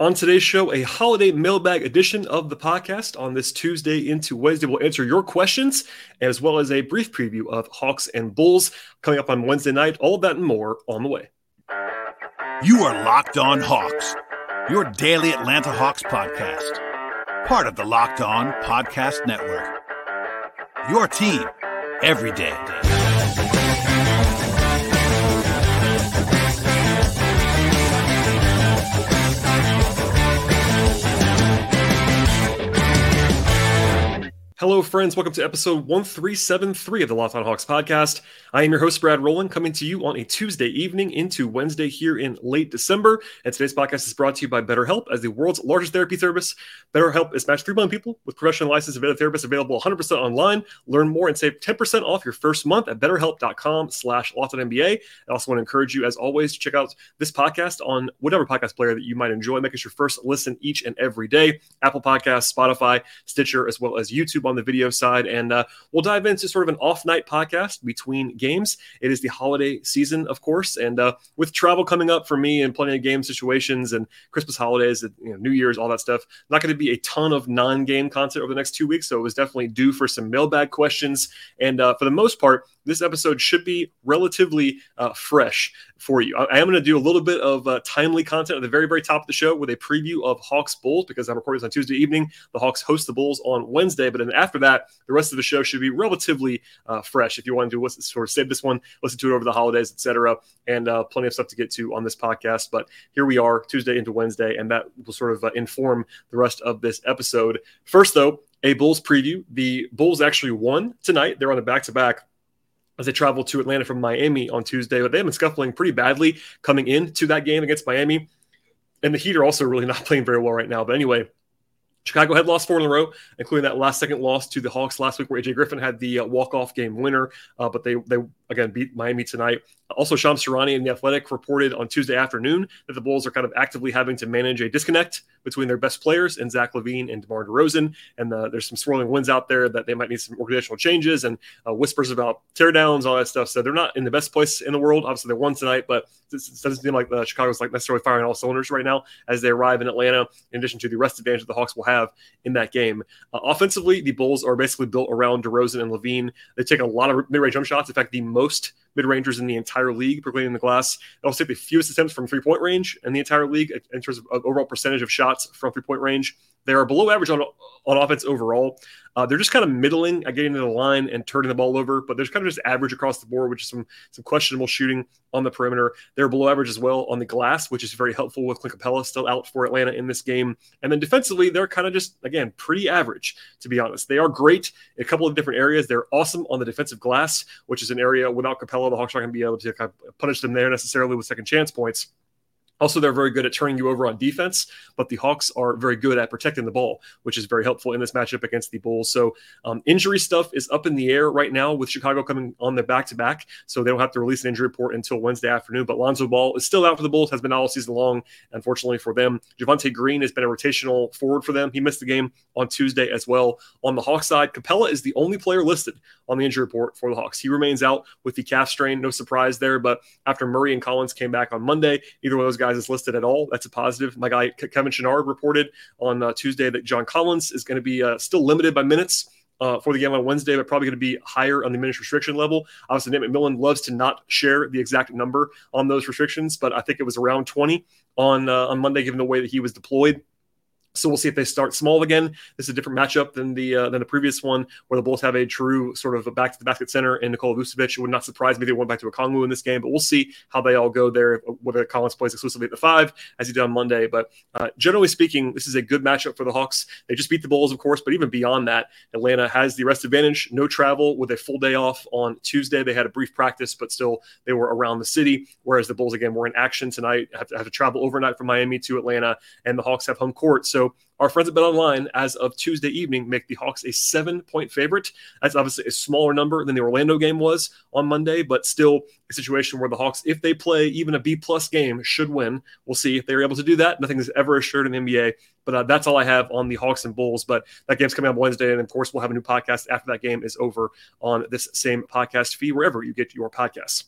On today's show, a holiday mailbag edition of the podcast on this Tuesday into Wednesday. We'll answer your questions as well as a brief preview of Hawks and Bulls coming up on Wednesday night. All of that and more on the way. You are Locked On Hawks, your daily Atlanta Hawks podcast, part of the Locked On Podcast Network. Your team every day. Hello, friends. Welcome to episode 1373 of the Locked On Hawks podcast. I am your host, Brad Rowland, coming to you on a Tuesday evening into Wednesday here in late December. And today's podcast is brought to you by BetterHelp as the world's largest therapy service. BetterHelp is matched 3 million people with professional licensed therapists available 100% online. Learn more and save 10% off your first month at betterhelp.com slash NBA. I also want to encourage you, as always, to check out this podcast on whatever podcast player that you might enjoy. Make it your first listen each and every day. Apple Podcasts, Spotify, Stitcher, as well as YouTube on the video side. And uh, we'll dive into sort of an off night podcast between games. It is the holiday season, of course. And uh, with travel coming up for me and plenty of game situations and Christmas holidays, and, you know, New Year's, all that stuff, not going to be a ton of non game content over the next two weeks. So it was definitely due for some mailbag questions. And uh, for the most part, this episode should be relatively uh, fresh for you. I, I am going to do a little bit of uh, timely content at the very, very top of the show with a preview of Hawks Bulls because I'm recording this on Tuesday evening. The Hawks host the Bulls on Wednesday, but then after that, the rest of the show should be relatively uh, fresh. If you want to listen, sort of save this one, listen to it over the holidays, etc., and uh, plenty of stuff to get to on this podcast. But here we are, Tuesday into Wednesday, and that will sort of uh, inform the rest of this episode. First, though, a Bulls preview. The Bulls actually won tonight. They're on a back to back as they travel to Atlanta from Miami on Tuesday. But they've been scuffling pretty badly coming into that game against Miami. And the Heat are also really not playing very well right now. But anyway, Chicago had lost four in a row, including that last second loss to the Hawks last week, where AJ Griffin had the uh, walk-off game winner. Uh, but they they again beat Miami tonight. Also, Shams Charania in the Athletic reported on Tuesday afternoon that the Bulls are kind of actively having to manage a disconnect between their best players and Zach LaVine and DeMar DeRozan. And uh, there's some swirling winds out there that they might need some organizational changes and uh, whispers about teardowns, all that stuff. So they're not in the best place in the world. Obviously, they won tonight, but it doesn't seem like the Chicago's like necessarily firing all cylinders right now as they arrive in Atlanta. In addition to the rest advantage that the Hawks will have in that game, uh, offensively, the Bulls are basically built around DeRozan and Levine. They take a lot of mid-range jump shots. In fact, the most mid rangers in the entire league per cleaning the glass. They also take the fewest attempts from three point range in the entire league in terms of overall percentage of shots from three point range. They are below average on on offense overall. Uh, they're just kind of middling at getting to the line and turning the ball over, but there's kind of just average across the board, which is some some questionable shooting on the perimeter. They're below average as well on the glass, which is very helpful with Clint Capela still out for Atlanta in this game. And then defensively, they're kind of just again pretty average to be honest. They are great in a couple of different areas. They're awesome on the defensive glass, which is an area without The Hawks aren't going to be able to kind of punish them there necessarily with second chance points. Also, they're very good at turning you over on defense, but the Hawks are very good at protecting the ball, which is very helpful in this matchup against the Bulls. So, um, injury stuff is up in the air right now with Chicago coming on the back to back. So, they don't have to release an injury report until Wednesday afternoon. But Lonzo Ball is still out for the Bulls, has been all season long, unfortunately for them. Javonte Green has been a rotational forward for them. He missed the game on Tuesday as well. On the Hawks side, Capela is the only player listed on the injury report for the Hawks. He remains out with the calf strain. No surprise there. But after Murray and Collins came back on Monday, either one of those guys is listed at all. That's a positive. My guy Kevin Chouinard reported on uh, Tuesday that John Collins is going to be uh, still limited by minutes. Uh, for the game on Wednesday, but probably going to be higher on the minutes restriction level. Obviously, Nate McMillan loves to not share the exact number on those restrictions, but I think it was around 20 on uh, on Monday, given the way that he was deployed. So we'll see if they start small again. This is a different matchup than the uh, than the previous one, where the Bulls have a true sort of back to the basket center in Nikola Vucevic. It would not surprise me if they went back to a Okongwu in this game, but we'll see how they all go there. Whether Collins plays exclusively at the five as he did on Monday, but uh, generally speaking, this is a good matchup for the Hawks. They just beat the Bulls, of course, but even beyond that, Atlanta has the rest advantage. No travel with a full day off on Tuesday. They had a brief practice, but still they were around the city. Whereas the Bulls again were in action tonight. Have to, have to travel overnight from Miami to Atlanta, and the Hawks have home court. So our friends at BetOnline, as of Tuesday evening, make the Hawks a seven point favorite. That's obviously a smaller number than the Orlando game was on Monday, but still a situation where the Hawks, if they play even a B plus game, should win. We'll see if they're able to do that. Nothing is ever assured in the NBA, but uh, that's all I have on the Hawks and Bulls. But that game's coming up Wednesday, and of course, we'll have a new podcast after that game is over on this same podcast feed, wherever you get your podcasts.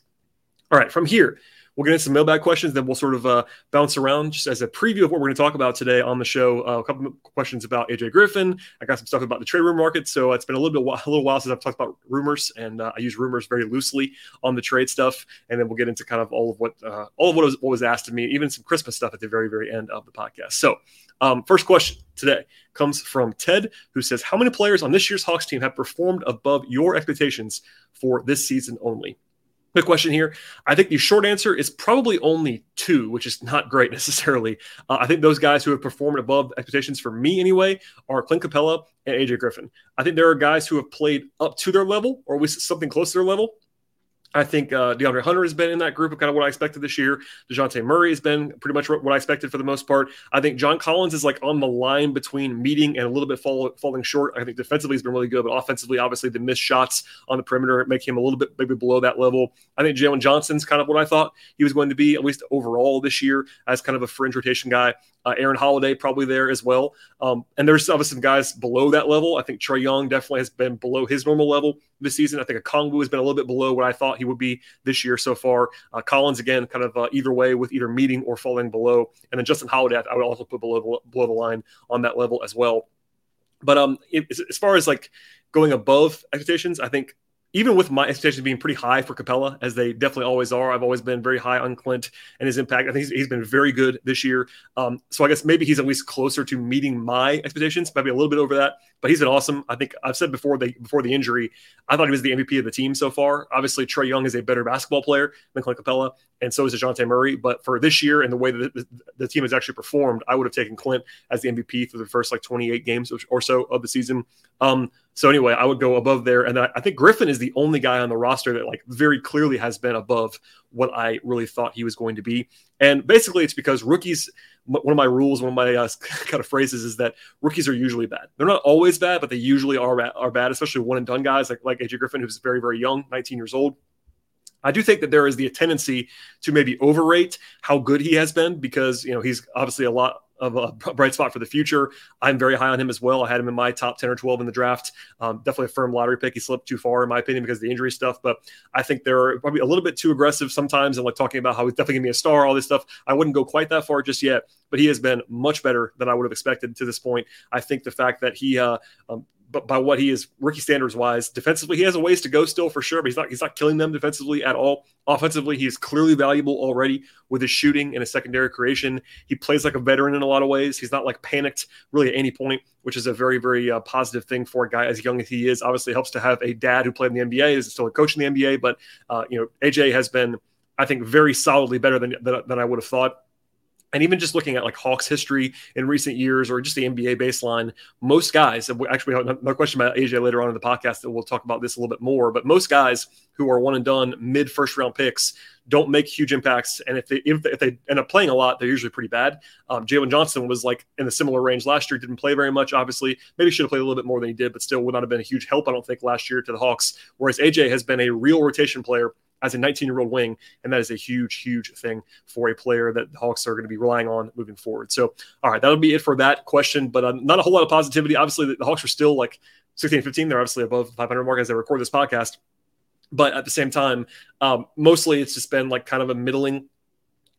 All right, from here We'll get into some mailbag questions, then we'll sort of uh, bounce around just as a preview of what we're going to talk about today on the show. Uh, a couple questions about AJ Griffin. I got some stuff about the trade room market. So it's been a little bit a little while since I've talked about rumors, and uh, I use rumors very loosely on the trade stuff. And then we'll get into kind of all of what uh, all of what was, what was asked of me, even some Christmas stuff at the very very end of the podcast. So um, first question today comes from Ted, who says, "How many players on this year's Hawks team have performed above your expectations for this season only?" Quick question here. I think the short answer is probably only two, which is not great necessarily. Uh, I think those guys who have performed above expectations for me anyway are Clint Capela and AJ Griffin. I think there are guys who have played up to their level or at least something close to their level. I think uh, DeAndre Hunter has been in that group of kind of what I expected this year. Dejounte Murray has been pretty much what I expected for the most part. I think John Collins is like on the line between meeting and a little bit fall, falling short. I think defensively he's been really good, but offensively, obviously, the missed shots on the perimeter make him a little bit maybe below that level. I think Jalen Johnson's kind of what I thought he was going to be, at least overall this year, as kind of a fringe rotation guy. Uh, Aaron Holiday probably there as well. Um, and there's obviously some guys below that level. I think Trae Young definitely has been below his normal level this season. I think Okongwu has been a little bit below what I thought he would be this year so far. Uh, Collins again, kind of uh, either way with either meeting or falling below. And then Justin Holiday, I would also put below below the line on that level as well. But um, it, as far as like going above expectations, I think even with my expectations being pretty high for Capela, as they definitely always are, I've always been very high on Clint and his impact. I think he's, he's been very good this year. Um, so I guess maybe he's at least closer to meeting my expectations, maybe a little bit over that. But he's been awesome. I think I've said before the before the injury, I thought he was the MVP of the team so far. Obviously, Trae Young is a better basketball player than Clint Capela, and so is Dejounte Murray. But for this year and the way that the, the team has actually performed, I would have taken Clint as the MVP for the first like 28 games or so of the season. Um, so anyway, I would go above there, and I think Griffin is the only guy on the roster that like very clearly has been above what I really thought he was going to be. And basically, it's because rookies. One of my rules, one of my uh, kind of phrases is that rookies are usually bad. They're not always bad, but they usually are are bad, especially one and done guys like like AJ Griffin, who's very very young, 19 years old. I do think that there is the tendency to maybe overrate how good he has been because you know he's obviously a lot of a bright spot for the future. I'm very high on him as well. I had him in my top 10 or 12 in the draft. Um, definitely a firm lottery pick. He slipped too far, in my opinion, because of the injury stuff. But I think they're probably a little bit too aggressive sometimes and like talking about how he's definitely going to be a star, all this stuff. I wouldn't go quite that far just yet, but he has been much better than I would have expected to this point. I think the fact that he uh, um, but by what he is rookie standards wise. Defensively, he has a ways to go still for sure, but he's not he's not killing them defensively at all. Offensively, he's clearly valuable already with his shooting and his secondary creation. He plays like a veteran in a lot of ways. He's not like panicked really at any point, which is a very very uh, positive thing for a guy as young as he is. Obviously, helps to have a dad who played in the NBA, is still a coach in the NBA, but uh, you know AJ has been I think very solidly better than than, than I would have thought and even just looking at like Hawks history in recent years or just the NBA baseline, most guys, actually, another question about AJ later on in the podcast that we'll talk about this a little bit more, but most guys who are one and done mid first round picks don't make huge impacts. And if they, if they, if they end up playing a lot, they're usually pretty bad. Um, Jalen Johnson was like in a similar range last year, didn't play very much, obviously. Maybe should have played a little bit more than he did, but still would not have been a huge help, I don't think, last year to the Hawks. Whereas AJ has been a real rotation player as a 19 year old wing. And that is a huge, huge thing for a player that the Hawks are going to be relying on moving forward. So, all right, that'll be it for that question, but uh, not a whole lot of positivity. Obviously, the, the Hawks are still like 16 15. They're obviously above the 500 mark as they record this podcast. But at the same time, um, mostly it's just been like kind of a middling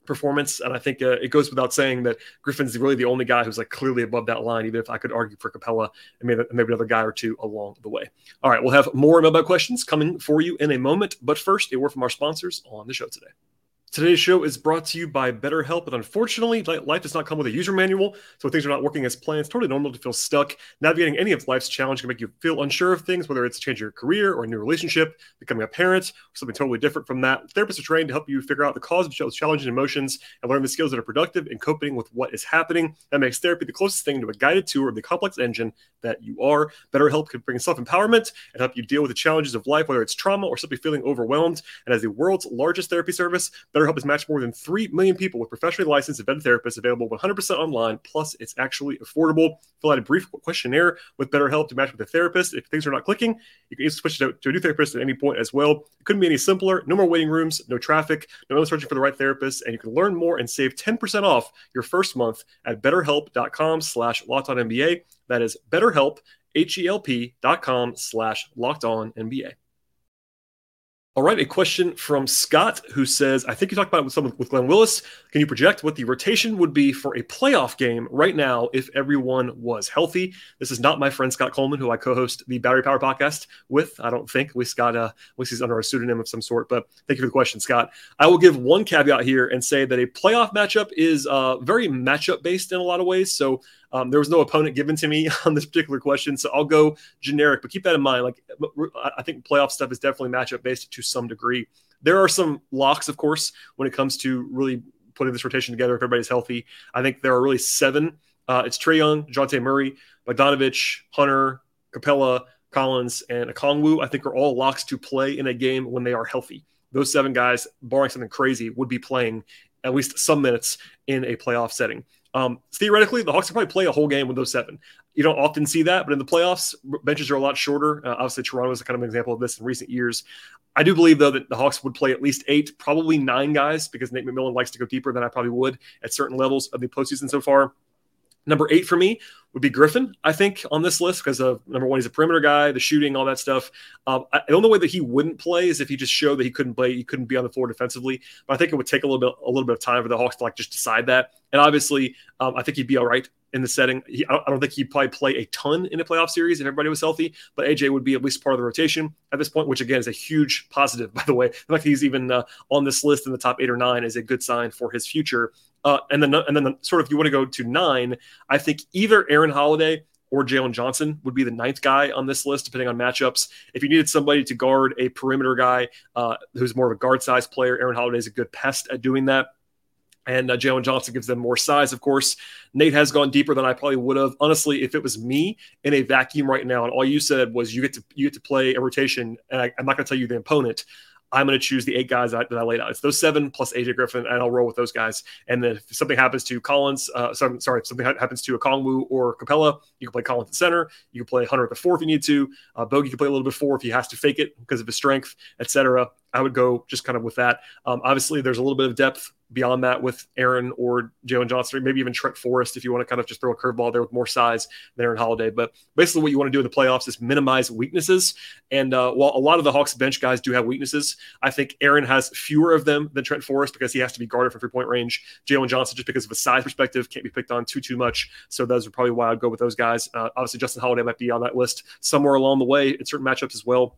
performance. And I think uh, it goes without saying that Griffin's really the only guy who's like clearly above that line, even if I could argue for Capela and maybe, maybe another guy or two along the way. All right, we'll have more mailbag questions coming for you in a moment. But first, a word from our sponsors on the show today. Today's show is brought to you by BetterHelp, but unfortunately, life does not come with a user manual. So things are not working as planned. It's totally normal to feel stuck. Navigating any of life's challenges can make you feel unsure of things, whether it's changing your career or a new relationship, becoming a parent, or something totally different from that. Therapists are trained to help you figure out the cause of those challenging emotions and learn the skills that are productive in coping with what is happening. That makes therapy the closest thing to a guided tour of the complex engine that you are. BetterHelp can bring self empowerment and help you deal with the challenges of life, whether it's trauma or simply feeling overwhelmed. And as the world's largest therapy service, BetterHelp has matched more than 3 million people with professionally licensed vetted therapists available 100% online. Plus, it's actually affordable. Fill out a brief questionnaire with BetterHelp to match with a therapist. If things are not clicking, you can switch to, to a new therapist at any point as well. It couldn't be any simpler. No more waiting rooms, no traffic, no searching for the right therapist, and you can learn more and save 10% off your first month at betterhelp.com slash locked on NBA. That is betterhelp, H-E-L-P dot com slash locked on. All right, a question from Scott who says, I think you talked about it with someone with Glenn Willis. Can you project what the rotation would be for a playoff game right now if everyone was healthy? This is not my friend Scott Coleman, who I co-host the Battery Power podcast with. I don't think we Scott, uh, least he's under a pseudonym of some sort. But thank you for the question, Scott. I will give one caveat here and say that a playoff matchup is uh, very matchup based in a lot of ways. So um, there was no opponent given to me on this particular question, so I'll go generic. But keep that in mind. Like I think playoff stuff is definitely matchup based to some degree. There are some locks, of course, when it comes to really putting this rotation together if everybody's healthy. I think there are really seven. Uh, it's Trae Young, Dejounte Murray, Bogdanovich, Hunter, Capela, Collins, and Okongwu. I think are all locks to play in a game when they are healthy. Those seven guys, barring something crazy, would be playing at least some minutes in a playoff setting. Um, theoretically, the Hawks could probably play a whole game with those seven. You don't often see that, but in the playoffs, benches are a lot shorter. Uh, obviously, Toronto is a kind of an example of this in recent years. I do believe, though, that the Hawks would play at least eight, probably nine guys, because Nate McMillan likes to go deeper than I probably would at certain levels of the postseason so far. Number eight for me would be Griffin, I think, on this list because of number one, he's a perimeter guy, the shooting, all that stuff. Um, I, the only way that he wouldn't play is if he just showed that he couldn't play, he couldn't be on the floor defensively. But I think it would take a little bit, a little bit of time for the Hawks to like just decide that. And obviously, um, I think he'd be all right in the setting. He, I don't think he'd probably play a ton in a playoff series if everybody was healthy, but AJ would be at least part of the rotation at this point, which again is a huge positive, by the way. The fact he's even uh, on this list in the top eight or nine is a good sign for his future. Uh, and then, and then, the, sort of, if you want to go to nine, I think either Aaron Holiday or Jalen Johnson would be the ninth guy on this list, depending on matchups. If you needed somebody to guard a perimeter guy uh, who's more of a guard size player, Aaron Holiday is a good pest at doing that. And uh, Jalen Johnson gives them more size, of course. Nate has gone deeper than I probably would have. Honestly, if it was me in a vacuum right now, and all you said was you get to you get to play a rotation, and I, I'm not going to tell you the opponent. I'm going to choose the eight guys that, that, I laid out. It's those seven plus AJ Griffin, and I'll roll with those guys. And then if something happens to Collins, uh, sorry, sorry, if something happens to Okongwu or Capela, you can play Collins at center. You can play Hunter at the four if you need to. Uh, Bogey can play a little bit four if he has to fake it because of his strength, etc. I would go just kind of with that. Um, obviously, there's a little bit of depth beyond that with Aaron or Jalen Johnson, maybe even Trent Forrest if you want to kind of just throw a curveball there with more size than Aaron Holiday. But basically, what you want to do in the playoffs is minimize weaknesses. And uh, while a lot of the Hawks bench guys do have weaknesses, I think Aaron has fewer of them than Trent Forrest because he has to be guarded from three point range. Jalen Johnson, just because of a size perspective, can't be picked on too too much. So those are probably why I'd go with those guys. Uh, obviously, Justin Holiday might be on that list somewhere along the way in certain matchups as well.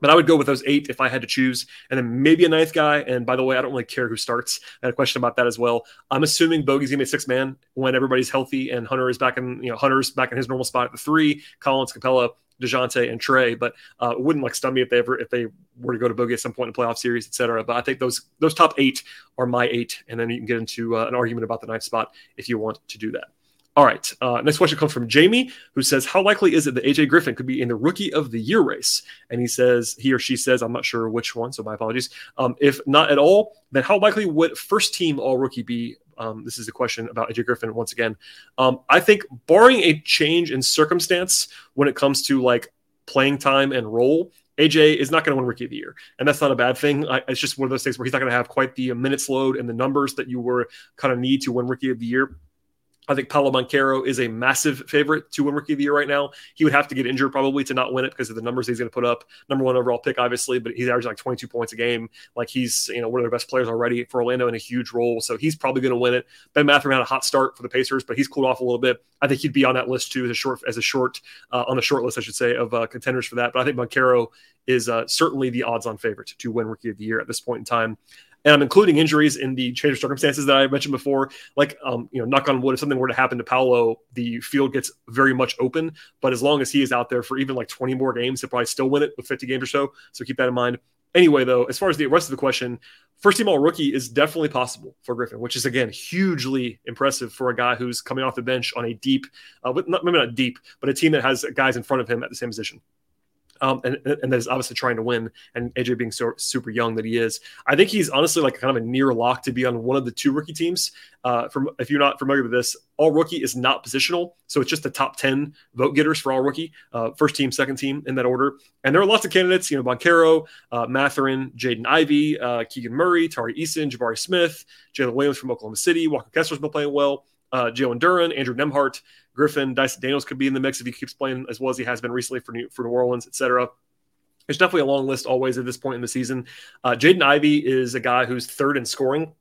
But I would go with those eight if I had to choose, and then maybe a ninth guy. And by the way, I don't really care who starts. I had a question about that as well. I'm assuming Bogey's gonna be a six man when everybody's healthy and Hunter is back in, you know, Hunter's back in his normal spot at the three. Collins, Capela, Dejounte, and Trae. But uh, it wouldn't like stun me if they ever if they were to go to Bogey at some point in the playoff series, etc. But I think those those top eight are my eight, and then you can get into uh, an argument about the ninth spot if you want to do that. All right. Uh, next question comes from Jamie, who says, "How likely is it that AJ Griffin could be in the Rookie of the Year race?" And he says, he or she says, "I'm not sure which one, so my apologies. Um, if not at all, then how likely would first team All Rookie be?" Um, this is a question about AJ Griffin once again. Um, I think, barring a change in circumstance when it comes to like playing time and role, AJ is not going to win Rookie of the Year, and that's not a bad thing. It's just one of those things where he's not going to have quite the minutes load and the numbers that you were kind of need to win Rookie of the Year. I think Paolo Banchero is a massive favorite to win Rookie of the Year right now. He would have to get injured probably to not win it because of the numbers he's going to put up. Number one overall pick, obviously, but he's averaging like 22 points a game. Like he's, you know, one of their best players already for Orlando in a huge role. So he's probably going to win it. Ben Mathurin had a hot start for the Pacers, but he's cooled off a little bit. I think he'd be on that list too as a short, as a short, uh, on the short list, I should say, of uh, contenders for that. But I think Banchero is uh, certainly the odds on favorite to win Rookie of the Year at this point in time and I'm including injuries in the change of circumstances that I mentioned before. Like, um, you know, knock on wood, if something were to happen to Paolo, the field gets very much open. But as long as he is out there for even like 20 more games, he'll probably still win it with 50 games or so. So keep that in mind. Anyway, though, as far as the rest of the question, first team all rookie is definitely possible for Griffin, which is again hugely impressive for a guy who's coming off the bench on a deep, uh, maybe not deep, but a team that has guys in front of him at the same position um, and, and that is obviously trying to win. And AJ being so super young that he is, I think he's honestly like kind of a near lock to be on one of the two rookie teams. Uh, from if you're not familiar with this, all rookie is not positional, so it's just the top ten vote getters for all rookie, uh, first team, second team in that order. And there are lots of candidates, you know, Banchero, uh, Mathurin, Jaden Ivey, uh, Keegan Murray, Tari Eason, Jabari Smith, Jalen Williams from Oklahoma City, Walker Kessler's been playing well uh, Jalen Duren, Andrew Nembhard, Griffin, Dyson Daniels could be in the mix if he keeps playing as well as he has been recently for New, for New Orleans, etc. There's definitely a long list always at this point in the season. Uh, Jaden Ivey is a guy who's third in scoring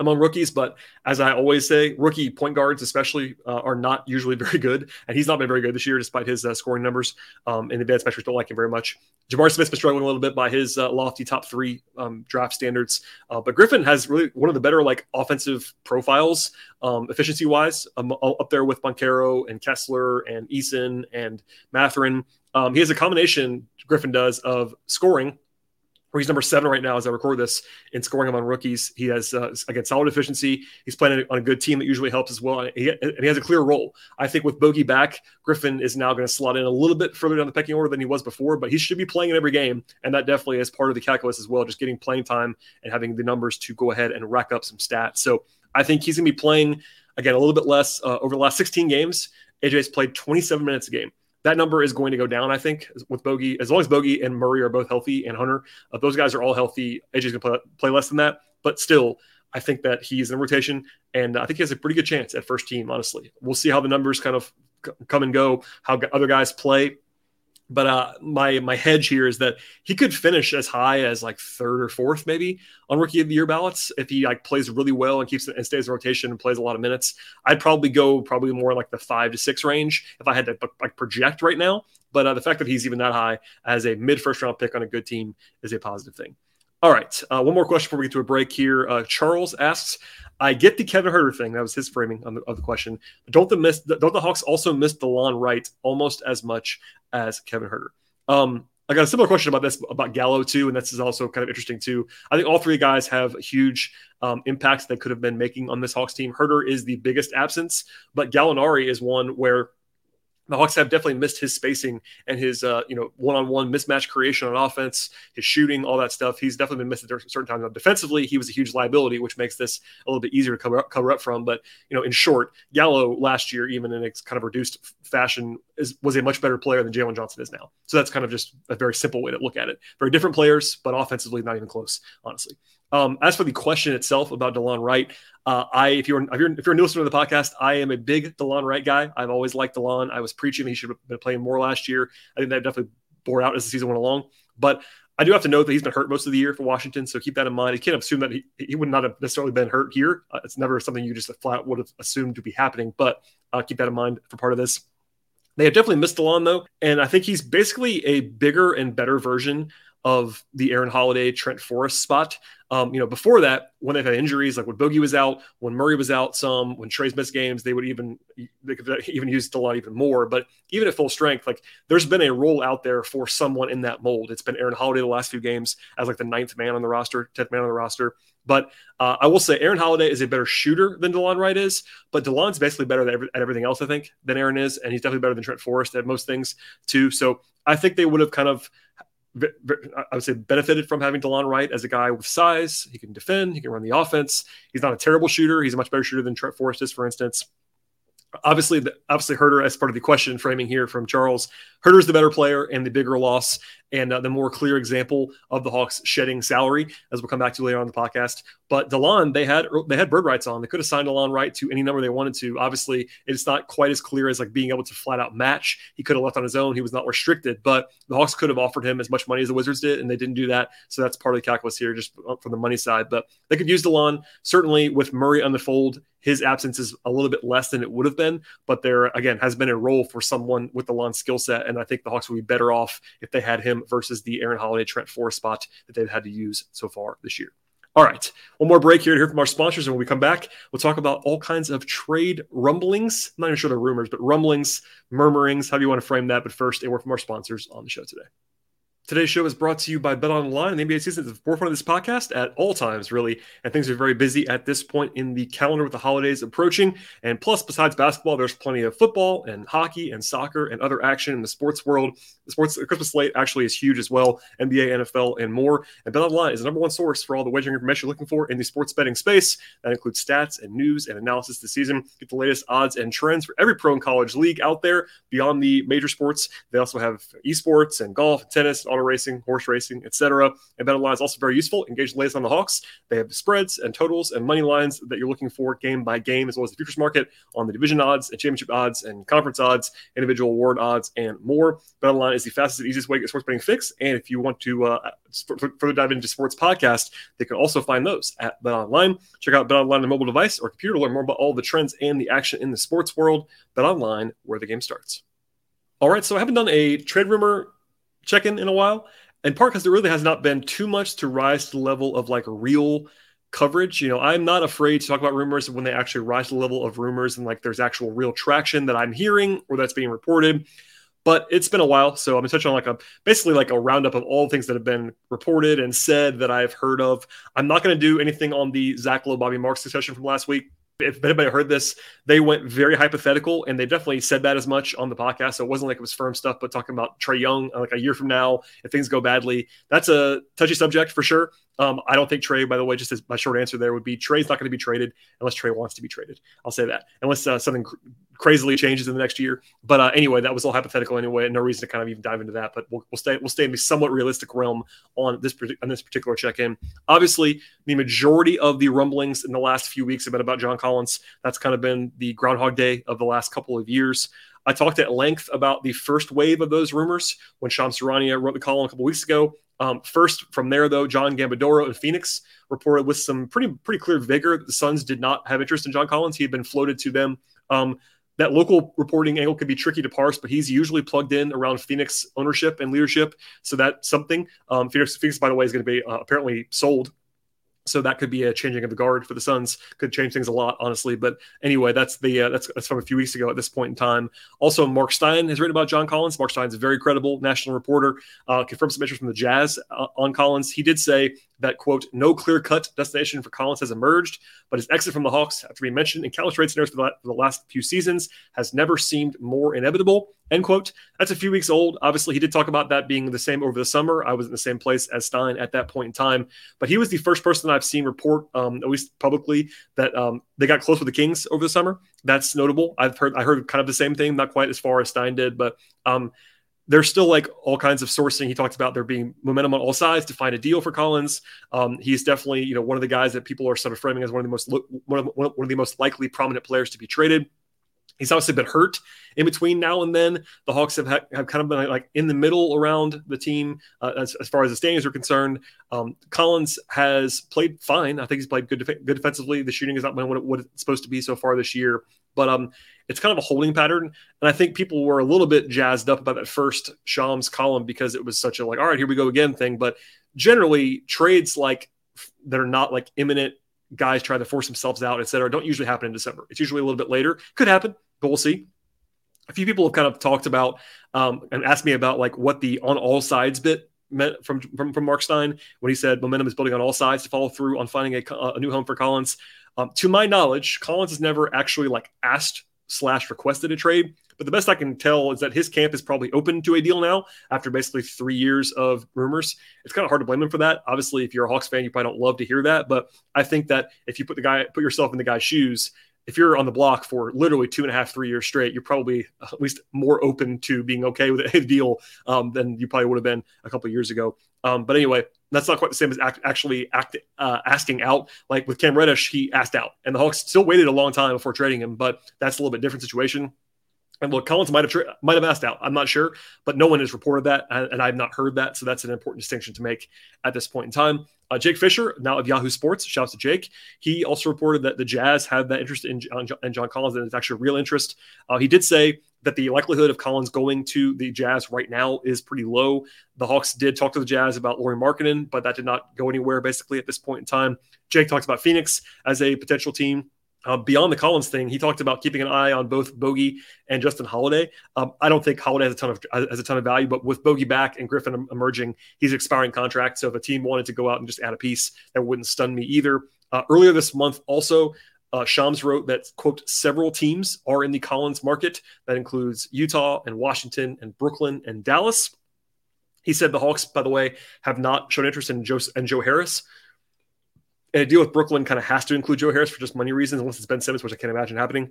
among rookies. But as I always say, rookie point guards, especially, uh, are not usually very good. And he's not been very good this year, despite his uh, scoring numbers. Um, and the advanced metrics don't like him very much. Jabari Smith's been struggling a little bit by his uh, lofty top three um, draft standards. Uh, but Griffin has really one of the better like offensive profiles, um, efficiency wise, um, up there with Banchero and Kessler and Eason and Mathurin. Um, he has a combination, Griffin does, of scoring he's number seven right now as I record this in scoring among rookies. He has uh, again solid efficiency. He's playing on a good team that usually helps as well, and he, and he has a clear role. I think with Bogey back, Griffin is now going to slot in a little bit further down the pecking order than he was before, but he should be playing in every game, and that definitely is part of the calculus as well. Just getting playing time and having the numbers to go ahead and rack up some stats. So I think he's going to be playing again a little bit less uh, over the last 16 games. AJ's played 27 minutes a game that number is going to go down, I think, with Bogey. As long as Bogey and Murray are both healthy and Hunter, uh, those guys are all healthy. AJ's going to play, play less than that. But still, I think that he's in rotation, and I think he has a pretty good chance at first team, honestly. We'll see how the numbers kind of come and go, how other guys play. But uh, my my hedge here is that he could finish as high as like third or fourth, maybe on rookie of the year ballots if he like plays really well and keeps and stays in rotation and plays a lot of minutes. I'd probably go probably more like the five to six range if I had to like project right now. But uh, the fact that he's even that high as a mid first round pick on a good team is a positive thing. All right, uh, one more question before we get to a break here. Uh, Charles asks, "I get the Kevin Huerter thing. That was his framing the, of the question. Don't the miss? Don't the Hawks also miss Delon Wright almost as much as Kevin Huerter?" Um, I got a similar question about this about Gallo too, and this is also kind of interesting too. I think all three guys have huge um, impacts they could have been making on this Hawks team. Huerter is the biggest absence, but Gallinari is one where the Hawks have definitely missed his spacing and his uh, you know one-on-one mismatch creation on offense, his shooting, all that stuff. He's definitely been missed at certain times. Now, defensively, he was a huge liability, which makes this a little bit easier to cover up, cover up from. But you know, in short, Gallo last year, even in a kind of reduced fashion, is was a much better player than Jalen Johnson is now. So that's kind of just a very simple way to look at it. Very different players, but offensively, not even close, honestly. Um, as for the question itself about Delon Wright, uh, I if you're if you're if you're a new listener to the podcast, I am a big Delon Wright guy. I've always liked Delon. I was preaching he should have been playing more last year. I think that definitely bore out as the season went along. But I do have to note that he's been hurt most of the year for Washington, so keep that in mind. You can't assume that he, he would not have necessarily been hurt here. Uh, it's never something you just flat would have assumed to be happening, but uh, keep that in mind for part of this. They have definitely missed Delon though, and I think he's basically a bigger and better version of the Aaron Holiday, Trent Forrest spot. Um, you know, before that, when they've had injuries, like when Bogey was out, when Murray was out, some when Trae's missed games, they would even they could even use a lot even more. But even at full strength, like there's been a role out there for someone in that mold. It's been Aaron Holiday the last few games as like the ninth man on the roster, tenth man on the roster. But uh, I will say Aaron Holiday is a better shooter than Delon Wright is, but Delon's basically better every, at everything else, I think, than Aaron is, and he's definitely better than Trent Forrest at most things too. So I think they would have kind of I would say benefited from having Delon Wright as a guy with size. He can defend, he can run the offense. He's not a terrible shooter. He's a much better shooter than Trent Forrest is, for instance obviously, the, obviously Huerter as part of the question framing here from Charles. Huerter is the better player and the bigger loss, and uh, the more clear example of the Hawks shedding salary, as we'll come back to later on the podcast. But Delon, they had they had bird rights on. They could have signed Delon Wright to any number they wanted to. Obviously, it's not quite as clear as like being able to flat out match. He could have left on his own. He was not restricted, but the Hawks could have offered him as much money as the Wizards did, and they didn't do that. So that's part of the calculus here, just from the money side. But they could use Delon certainly with Murray on the fold his absence is a little bit less than it would have been, but there again has been a role for someone with Delon skill set, and I think the Hawks would be better off if they had him versus the Aaron Holiday Trent Forrest spot that they've had to use so far this year. All right, one more break here to hear from our sponsors, and when we come back, we'll talk about all kinds of trade rumblings. I'm not even sure they're rumors, but rumblings, murmurings, however you want to frame that. But first, a word from our sponsors on the show today. Today's show is brought to you by BetOnline. The NBA season is at the forefront of this podcast at all times, really. And things are very busy at this point in the calendar with the holidays approaching. And plus, besides basketball, there's plenty of football and hockey and soccer and other action in the sports world. The sports the Christmas slate actually is huge as well NBA, NFL, and more. And BetOnline is the number one source for all the wagering information you're looking for in the sports betting space. That includes stats and news and analysis this season. Get the latest odds and trends for every pro and college league out there beyond the major sports. They also have esports and golf and tennis, auto motor racing, horse racing, etc. And BetOnline is also very useful. Engage the latest on the Hawks. They have the spreads and totals and money lines that you're looking for game by game, as well as the futures market on the division odds and championship odds and conference odds, individual award odds, and more. BetOnline is the fastest and easiest way to get sports betting fix. And if you want to uh, further dive into sports podcast, they can also find those at BetOnline. Check out BetOnline on a mobile device or computer to learn more about all the trends and the action in the sports world. BetOnline, where the game starts. All right, so I haven't done a trade rumor check in in a while, in part because there really has not been too much to rise to the level of like real coverage. You know, I'm not afraid to talk about rumors when they actually rise to the level of rumors and like there's actual real traction that I'm hearing or that's being reported. But it's been a while, so I'm gonna touch on like a basically like a roundup of all the things that have been reported and said that I've heard of. I'm not gonna do anything on the Zach Lowe Bobby Marks discussion from last week if anybody heard this, they went very hypothetical, and they definitely said that as much on the podcast. So it wasn't like it was firm stuff, but talking about Trae Young, like a year from now, if things go badly, that's a touchy subject for sure. Um, I don't think Trae. by the way, just as my short answer there would be Trae's not going to be traded unless Trae wants to be traded. I'll say that unless uh, something crazily changes in the next year. But uh, anyway, that was all hypothetical anyway, and no reason to kind of even dive into that. But we'll, we'll stay we'll stay in the somewhat realistic realm on this on this particular check in. Obviously, the majority of the rumblings in the last few weeks have been about John Collins. That's kind of been the Groundhog Day of the last couple of years. I talked at length about the first wave of those rumors when Shams Charania wrote the column a couple weeks ago. Um, first, from there though, John Gambadoro in Phoenix reported with some pretty pretty clear vigor that the Suns did not have interest in John Collins. He had been floated to them. Um, that local reporting angle can be tricky to parse, but he's usually plugged in around Phoenix ownership and leadership. So that's something. Um, Phoenix, Phoenix, by the way, is going to be uh, apparently sold so that could be a changing of the guard for the Suns. Could change things a lot, honestly. But anyway, that's the uh, that's that's from a few weeks ago at this point in time. Also, Mark Stein has written about John Collins. Mark Stein's a very credible national reporter. Uh, confirmed some interest from the Jazz uh, on Collins. He did say that quote no clear cut destination for Collins has emerged, but his exit from the Hawks, after being mentioned in countless trade scenarios for the, last few seasons, has never seemed more inevitable. End quote. That's a few weeks old. Obviously, he did talk about that being the same over the summer. I was in the same place as Stein at that point in time, but he was the first person I've seen report, um, at least publicly, that um, they got close with the Kings over the summer. That's notable. I've heard I heard kind of the same thing, not quite as far as Stein did, but um, there's still like all kinds of sourcing. He talked about there being momentum on all sides to find a deal for Collins. Um, he's definitely you know one of the guys that people are sort of framing as one of the most one of, one of the most likely prominent players to be traded. He's obviously been hurt in between now and then. The Hawks have ha- have kind of been like in the middle around the team uh, as, as far as the standings are concerned. Um, Collins has played fine. I think he's played good def- good defensively. The shooting is not what, it, what it's supposed to be so far this year, but um, it's kind of a holding pattern. And I think people were a little bit jazzed up about that first Shams column because it was such a like, all right, here we go again thing. But generally, trades like that are not like imminent guys trying to force themselves out, et cetera, don't usually happen in December. It's usually a little bit later. Could happen, we'll see. A few people have kind of talked about um, and asked me about like what the on all sides bit meant from, from from Mark Stein when he said momentum is building on all sides to follow through on finding a, a new home for Collins. Um, to my knowledge, Collins has never actually like asked slash requested a trade. But the best I can tell is that his camp is probably open to a deal now after basically three years of rumors. It's kind of hard to blame him for that. Obviously, if you're a Hawks fan, you probably don't love to hear that. But I think that if you put the guy, put yourself in the guy's shoes, if you're on the block for literally two and a half, three years straight, you're probably at least more open to being okay with a deal um, than you probably would have been a couple years ago. Um, but anyway, that's not quite the same as act, actually act, uh, asking out. Like with Cam Reddish, he asked out, and the Hawks still waited a long time before trading him. But that's a little bit different situation. And look, Collins might have tra- might have asked out. I'm not sure, but no one has reported that, and I've not heard that. So that's an important distinction to make at this point in time. Uh, Jake Fisher, now of Yahoo Sports, shouts to Jake. He also reported that the Jazz have that interest in, in John Collins, and it's actually real interest. Uh, he did say that the likelihood of Collins going to the Jazz right now is pretty low. The Hawks did talk to the Jazz about Lauri Markkanen, but that did not go anywhere basically at this point in time. Jake talks about Phoenix as a potential team. Uh, beyond the Collins thing, he talked about keeping an eye on both Bogey and Justin Holiday. Um, I don't think Holiday has a ton of has a ton of value, but with Bogey back and Griffin emerging, he's expiring contract. So if a team wanted to go out and just add a piece, that wouldn't stun me either. Uh, earlier this month, also uh, Shams wrote that quote several teams are in the Collins market. That includes Utah and Washington and Brooklyn and Dallas. He said the Hawks, by the way, have not shown interest in Joe and Joe Harris. And a deal with Brooklyn kind of has to include Joe Harris for just money reasons, unless it's Ben Simmons, which I can't imagine happening.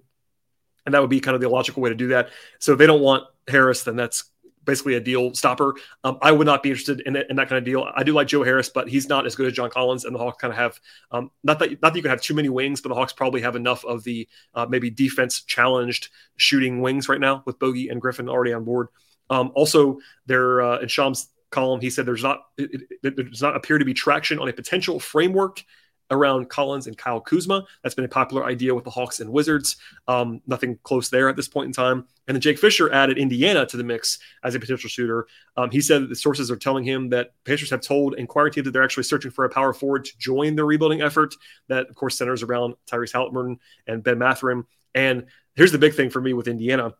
And that would be kind of the logical way to do that. So if they don't want Harris, then that's basically a deal stopper. Um, I would not be interested in, in that kind of deal. I do like Joe Harris, but he's not as good as John Collins, and the Hawks kind of have um, not that not that you can have too many wings, but the Hawks probably have enough of the uh, maybe defense challenged shooting wings right now with Bogey and Griffin already on board. Um, also, there uh, in Sham's column, he said there's not it, it, it does not appear to be traction on a potential framework around Collins and Kyle Kuzma. That's been a popular idea with the Hawks and Wizards. Um, nothing close there at this point in time. And then Jake Fisher added Indiana to the mix as a potential shooter. Um, he said that the sources are telling him that Pacers have told Inquiry Team that they're actually searching for a power forward to join the rebuilding effort. That, of course, centers around Tyrese Haliburton and Ben Mathurin. And here's the big thing for me with Indiana.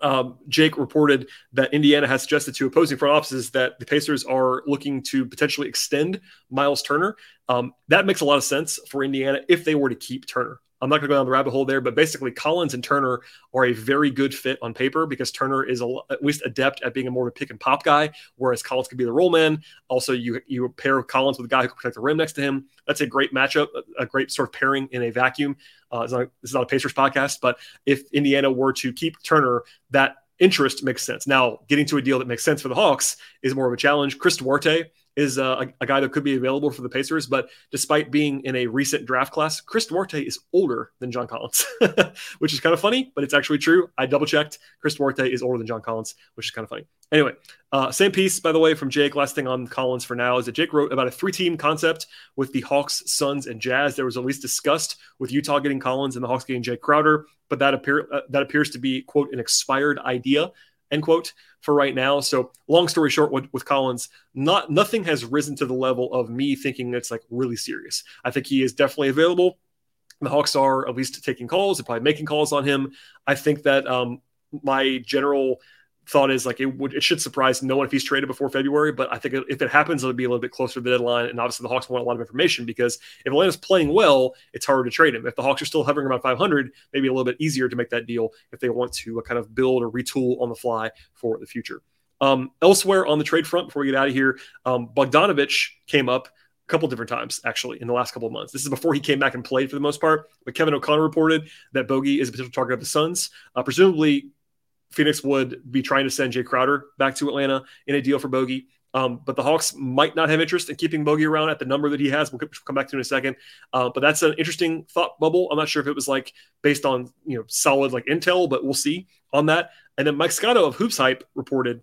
Um, Jake reported that Indiana has suggested to opposing front offices that the Pacers are looking to potentially extend Myles Turner. Um, that makes a lot of sense for Indiana if they were to keep Turner. I'm not going to go down the rabbit hole there, but basically Collins and Turner are a very good fit on paper because Turner is a, at least adept at being a more of a pick and pop guy, whereas Collins could be the roll man. Also, you you pair Collins with a guy who can protect the rim next to him. That's a great matchup, a great sort of pairing in a vacuum. Uh, it's not, this is not a Pacers podcast, but if Indiana were to keep Turner, that interest makes sense. Now, getting to a deal that makes sense for the Hawks is more of a challenge. Chris Duarte is a, a, guy that could be available for the Pacers. But despite being in a recent draft class, Chris Duarte is older than John Collins, which is kind of funny, but it's actually true. I double checked. Chris Duarte is older than John Collins, which is kind of funny. Anyway, uh, same piece, by the way, from Jake. Last thing on Collins for now is that Jake wrote about a three team concept with the Hawks, Suns, and Jazz. There was at least discussed with Utah getting Collins and the Hawks getting Jake Crowder, but that, appear, uh, that appears to be, quote, an expired idea end quote for right now. So long story short, with, with Collins, not nothing has risen to the level of me thinking it's like really serious. I think he is definitely available. The Hawks are at least taking calls, they're probably making calls on him. I think that um, my general thought is like it would it should surprise no one if he's traded before February, but I think if it happens, it'll be a little bit closer to the deadline. And obviously, the Hawks want a lot of information because if Atlanta's playing well, it's harder to trade him. If the Hawks are still hovering around 500, maybe a little bit easier to make that deal if they want to uh, kind of build or retool on the fly for the future. Um, elsewhere on the trade front, before we get out of here, um, Bogdanovich came up a couple different times actually in the last couple of months. This is before he came back and played for the most part. But Kevin O'Connor reported that Bogey is a potential target of the Suns. Uh, presumably, Phoenix would be trying to send Jae Crowder back to Atlanta in a deal for Bogey. Um, but the Hawks might not have interest in keeping Bogey around at the number that he has. We'll come back to in a second. Uh, but that's an interesting thought bubble. I'm not sure if it was like based on you know solid like intel, but we'll see on that. And then Mike Scotto of HoopsHype reported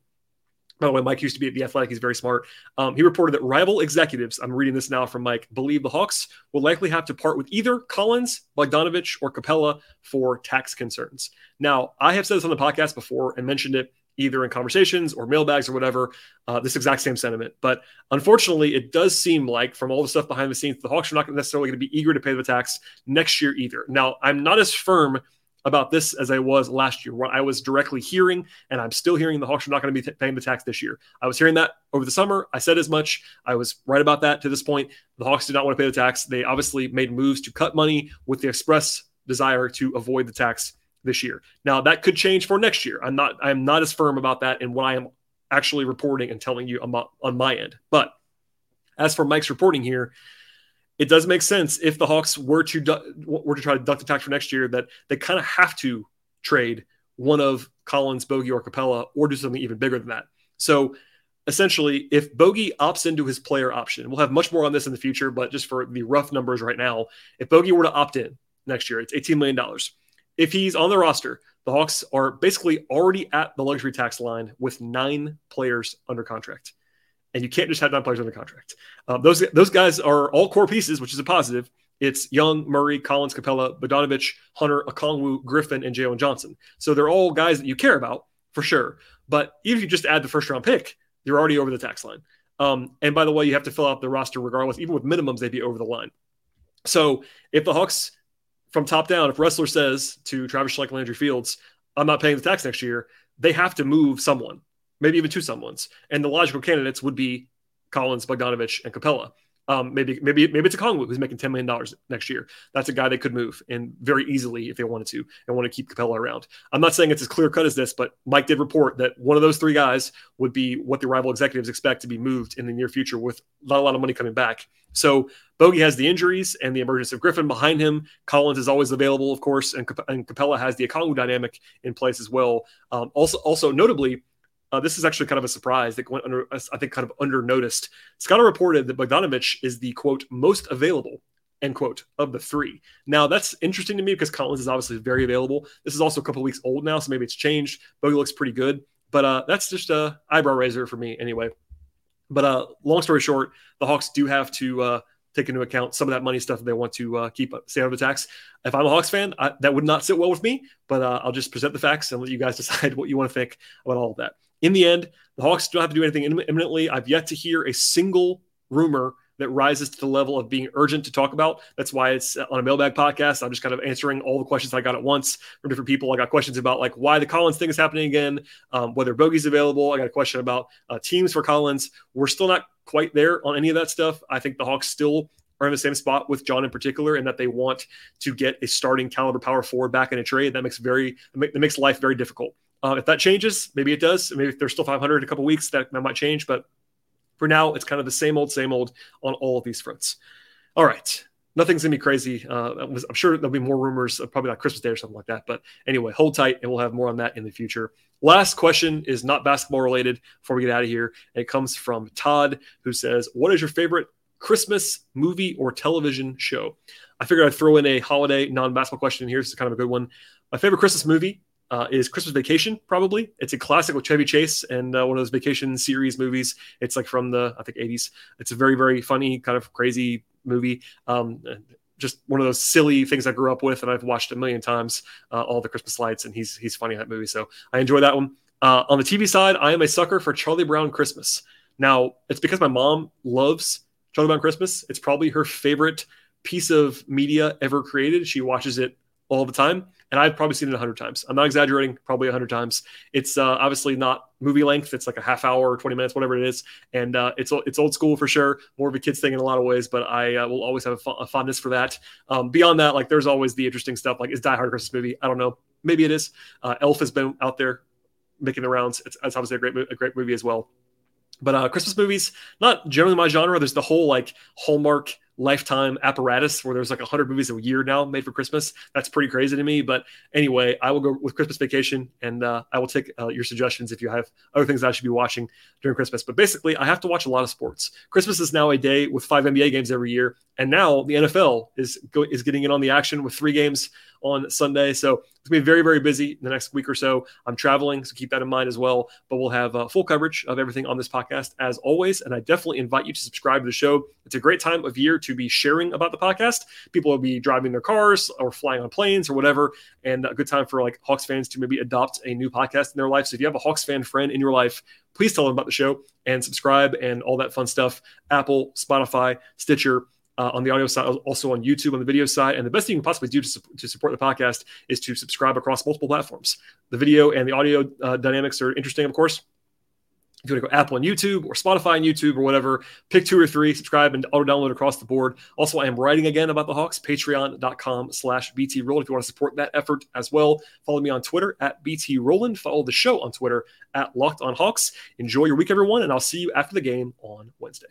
by the way, Mike used to be at the Athletic. He's very smart. Um, he reported that rival executives, I'm reading this now from Mike, believe the Hawks will likely have to part with either Collins, Bogdanovich, or Capela for tax concerns. Now, I have said this on the podcast before and mentioned it either in conversations or mailbags or whatever, uh, this exact same sentiment. But unfortunately, it does seem like from all the stuff behind the scenes, the Hawks are not necessarily going to be eager to pay the tax next year either. Now, I'm not as firm about this as I was last year. What I was directly hearing, and I'm still hearing the Hawks are not going to be t- paying the tax this year. I was hearing that over the summer. I said as much. I was right about that to this point. The Hawks did not want to pay the tax. They obviously made moves to cut money with the express desire to avoid the tax this year. Now that could change for next year. I'm not I'm not as firm about that in what I am actually reporting and telling you on my end. But as for Mike's reporting here, it does make sense if the Hawks were to were to try to duck the tax for next year that they kind of have to trade one of Collins, Bogey, or Capela, or do something even bigger than that. So essentially, if Bogey opts into his player option, we'll have much more on this in the future, but just for the rough numbers right now, if Bogey were to opt in next year, it's $18 million. If he's on the roster, the Hawks are basically already at the luxury tax line with nine players under contract and you can't just have nine players under contract. Um, those those guys are all core pieces, which is a positive. It's Young, Murray, Collins, Capela, Bogdanovich, Hunter, Okongwu, Griffin, and Jalen Johnson. So they're all guys that you care about for sure. But even if you just add the first round pick, you're already over the tax line. Um, and by the way, you have to fill out the roster regardless. Even with minimums, they'd be over the line. So if the Hawks, from top down, if Ressler says to Travis Schlenk and Landry Fields, I'm not paying the tax next year, they have to move someone maybe even two someones. And the logical candidates would be Collins, Bogdanovich, and Capela. Um, maybe maybe maybe it's Okongwu who's making ten million dollars next year. That's a guy they could move and very easily if they wanted to and want to keep Capela around. I'm not saying it's as clear cut as this, but Mike did report that one of those three guys would be what the rival executives expect to be moved in the near future with not a lot of money coming back. So Bogey has the injuries and the emergence of Griffin behind him. Collins is always available, of course, and, and Capela has the Okongwu dynamic in place as well. Um, also, also notably, uh, this is actually kind of a surprise that went under, I think, kind of under noticed. Scott reported that Bogdanovich is the quote most available end quote of the three. Now that's interesting to me because Collins is obviously very available. This is also a couple weeks old now, so maybe it's changed. Bogey looks pretty good, but uh, that's just a eyebrow raiser for me anyway. But uh, long story short, the Hawks do have to uh, take into account some of that money stuff that they want to uh, keep stay out of the tax. If I'm a Hawks fan, I, that would not sit well with me. But uh, I'll just present the facts and let you guys decide what you want to think about all of that. In the end, the Hawks don't have to do anything imminently. I've yet to hear a single rumor that rises to the level of being urgent to talk about. That's why it's on a mailbag podcast. I'm just kind of answering all the questions I got at once from different people. I got questions about like why the Collins thing is happening again, um, whether Bogey's available. I got a question about uh, teams for Collins. We're still not quite there on any of that stuff. I think the Hawks still are in the same spot with John in particular, and that they want to get a starting caliber power forward back in a trade. That makes very that makes life very difficult. Uh, if that changes, maybe it does. Maybe if they're still 500 in a couple weeks, that, that might change. But for now, it's kind of the same old, same old on all of these fronts. All right. Nothing's gonna be crazy. Uh, I'm sure there'll be more rumors, probably like Christmas Day or something like that. But anyway, hold tight, and we'll have more on that in the future. Last question is not basketball related. Before we get out of here, it comes from Todd, who says, "What is your favorite Christmas movie or television show?" I figured I'd throw in a holiday non-basketball question here. This is kind of a good one. My favorite Christmas movie uh, is Christmas Vacation. Probably it's a classic with Chevy Chase and uh, one of those vacation series movies. It's like from the I think 80s. It's a very very funny kind of crazy movie. Um, just one of those silly things I grew up with, and I've watched a million times. Uh, all the Christmas lights, and he's he's funny in that movie, so I enjoy that one. Uh, on the TV side, I am a sucker for Charlie Brown Christmas. Now it's because my mom loves Charlie Brown Christmas. It's probably her favorite piece of media ever created. She watches it all the time and I've probably seen it a hundred times. I'm not exaggerating, probably a hundred times. It's uh, obviously not movie length. It's like a half hour, or 20 minutes, whatever it is, and uh, it's it's old school for sure. More of a kids thing in a lot of ways, but I uh, will always have a, a fondness for that. Um, beyond that, like there's always the interesting stuff. Like is Die Hard a Christmas movie? I don't know. Maybe it is. Uh, Elf has been out there making the rounds. It's, it's obviously a great a great movie as well. But uh, Christmas movies, not generally my genre. There's the whole like Hallmark lifetime apparatus where there's like 100 movies a year now made for christmas. That's pretty crazy to me but anyway i will go with christmas vacation and uh, i will take uh, your suggestions if you have other things i should be watching during christmas. But basically i have to watch a lot of sports. Christmas is now a day with five nba games every year and now the nfl is go- is getting in on the action with three games on Sunday. So it's going to be very, very busy the next week or so. I'm traveling, so keep that in mind as well. But we'll have uh, full coverage of everything on this podcast as always. And I definitely invite you to subscribe to the show. It's a great time of year to be sharing about the podcast. People will be driving their cars or flying on planes or whatever. And a good time for like Hawks fans to maybe adopt a new podcast in their life. So if you have a Hawks fan friend in your life, please tell them about the show and subscribe and all that fun stuff. Apple, Spotify, Stitcher, uh, on the audio side, also on YouTube on the video side. And the best thing you can possibly do to, su- to support the podcast is to subscribe across multiple platforms. The video and the audio uh, dynamics are interesting, of course. If you want to go Apple and YouTube or Spotify and YouTube or whatever, pick two or three, subscribe and auto download across the board. Also, I am writing again about the Hawks, patreon.com slash BT if you want to support that effort as well. Follow me on Twitter at BT Rowland. Follow the show on Twitter at Locked on Hawks. Enjoy your week, everyone, and I'll see you after the game on Wednesday.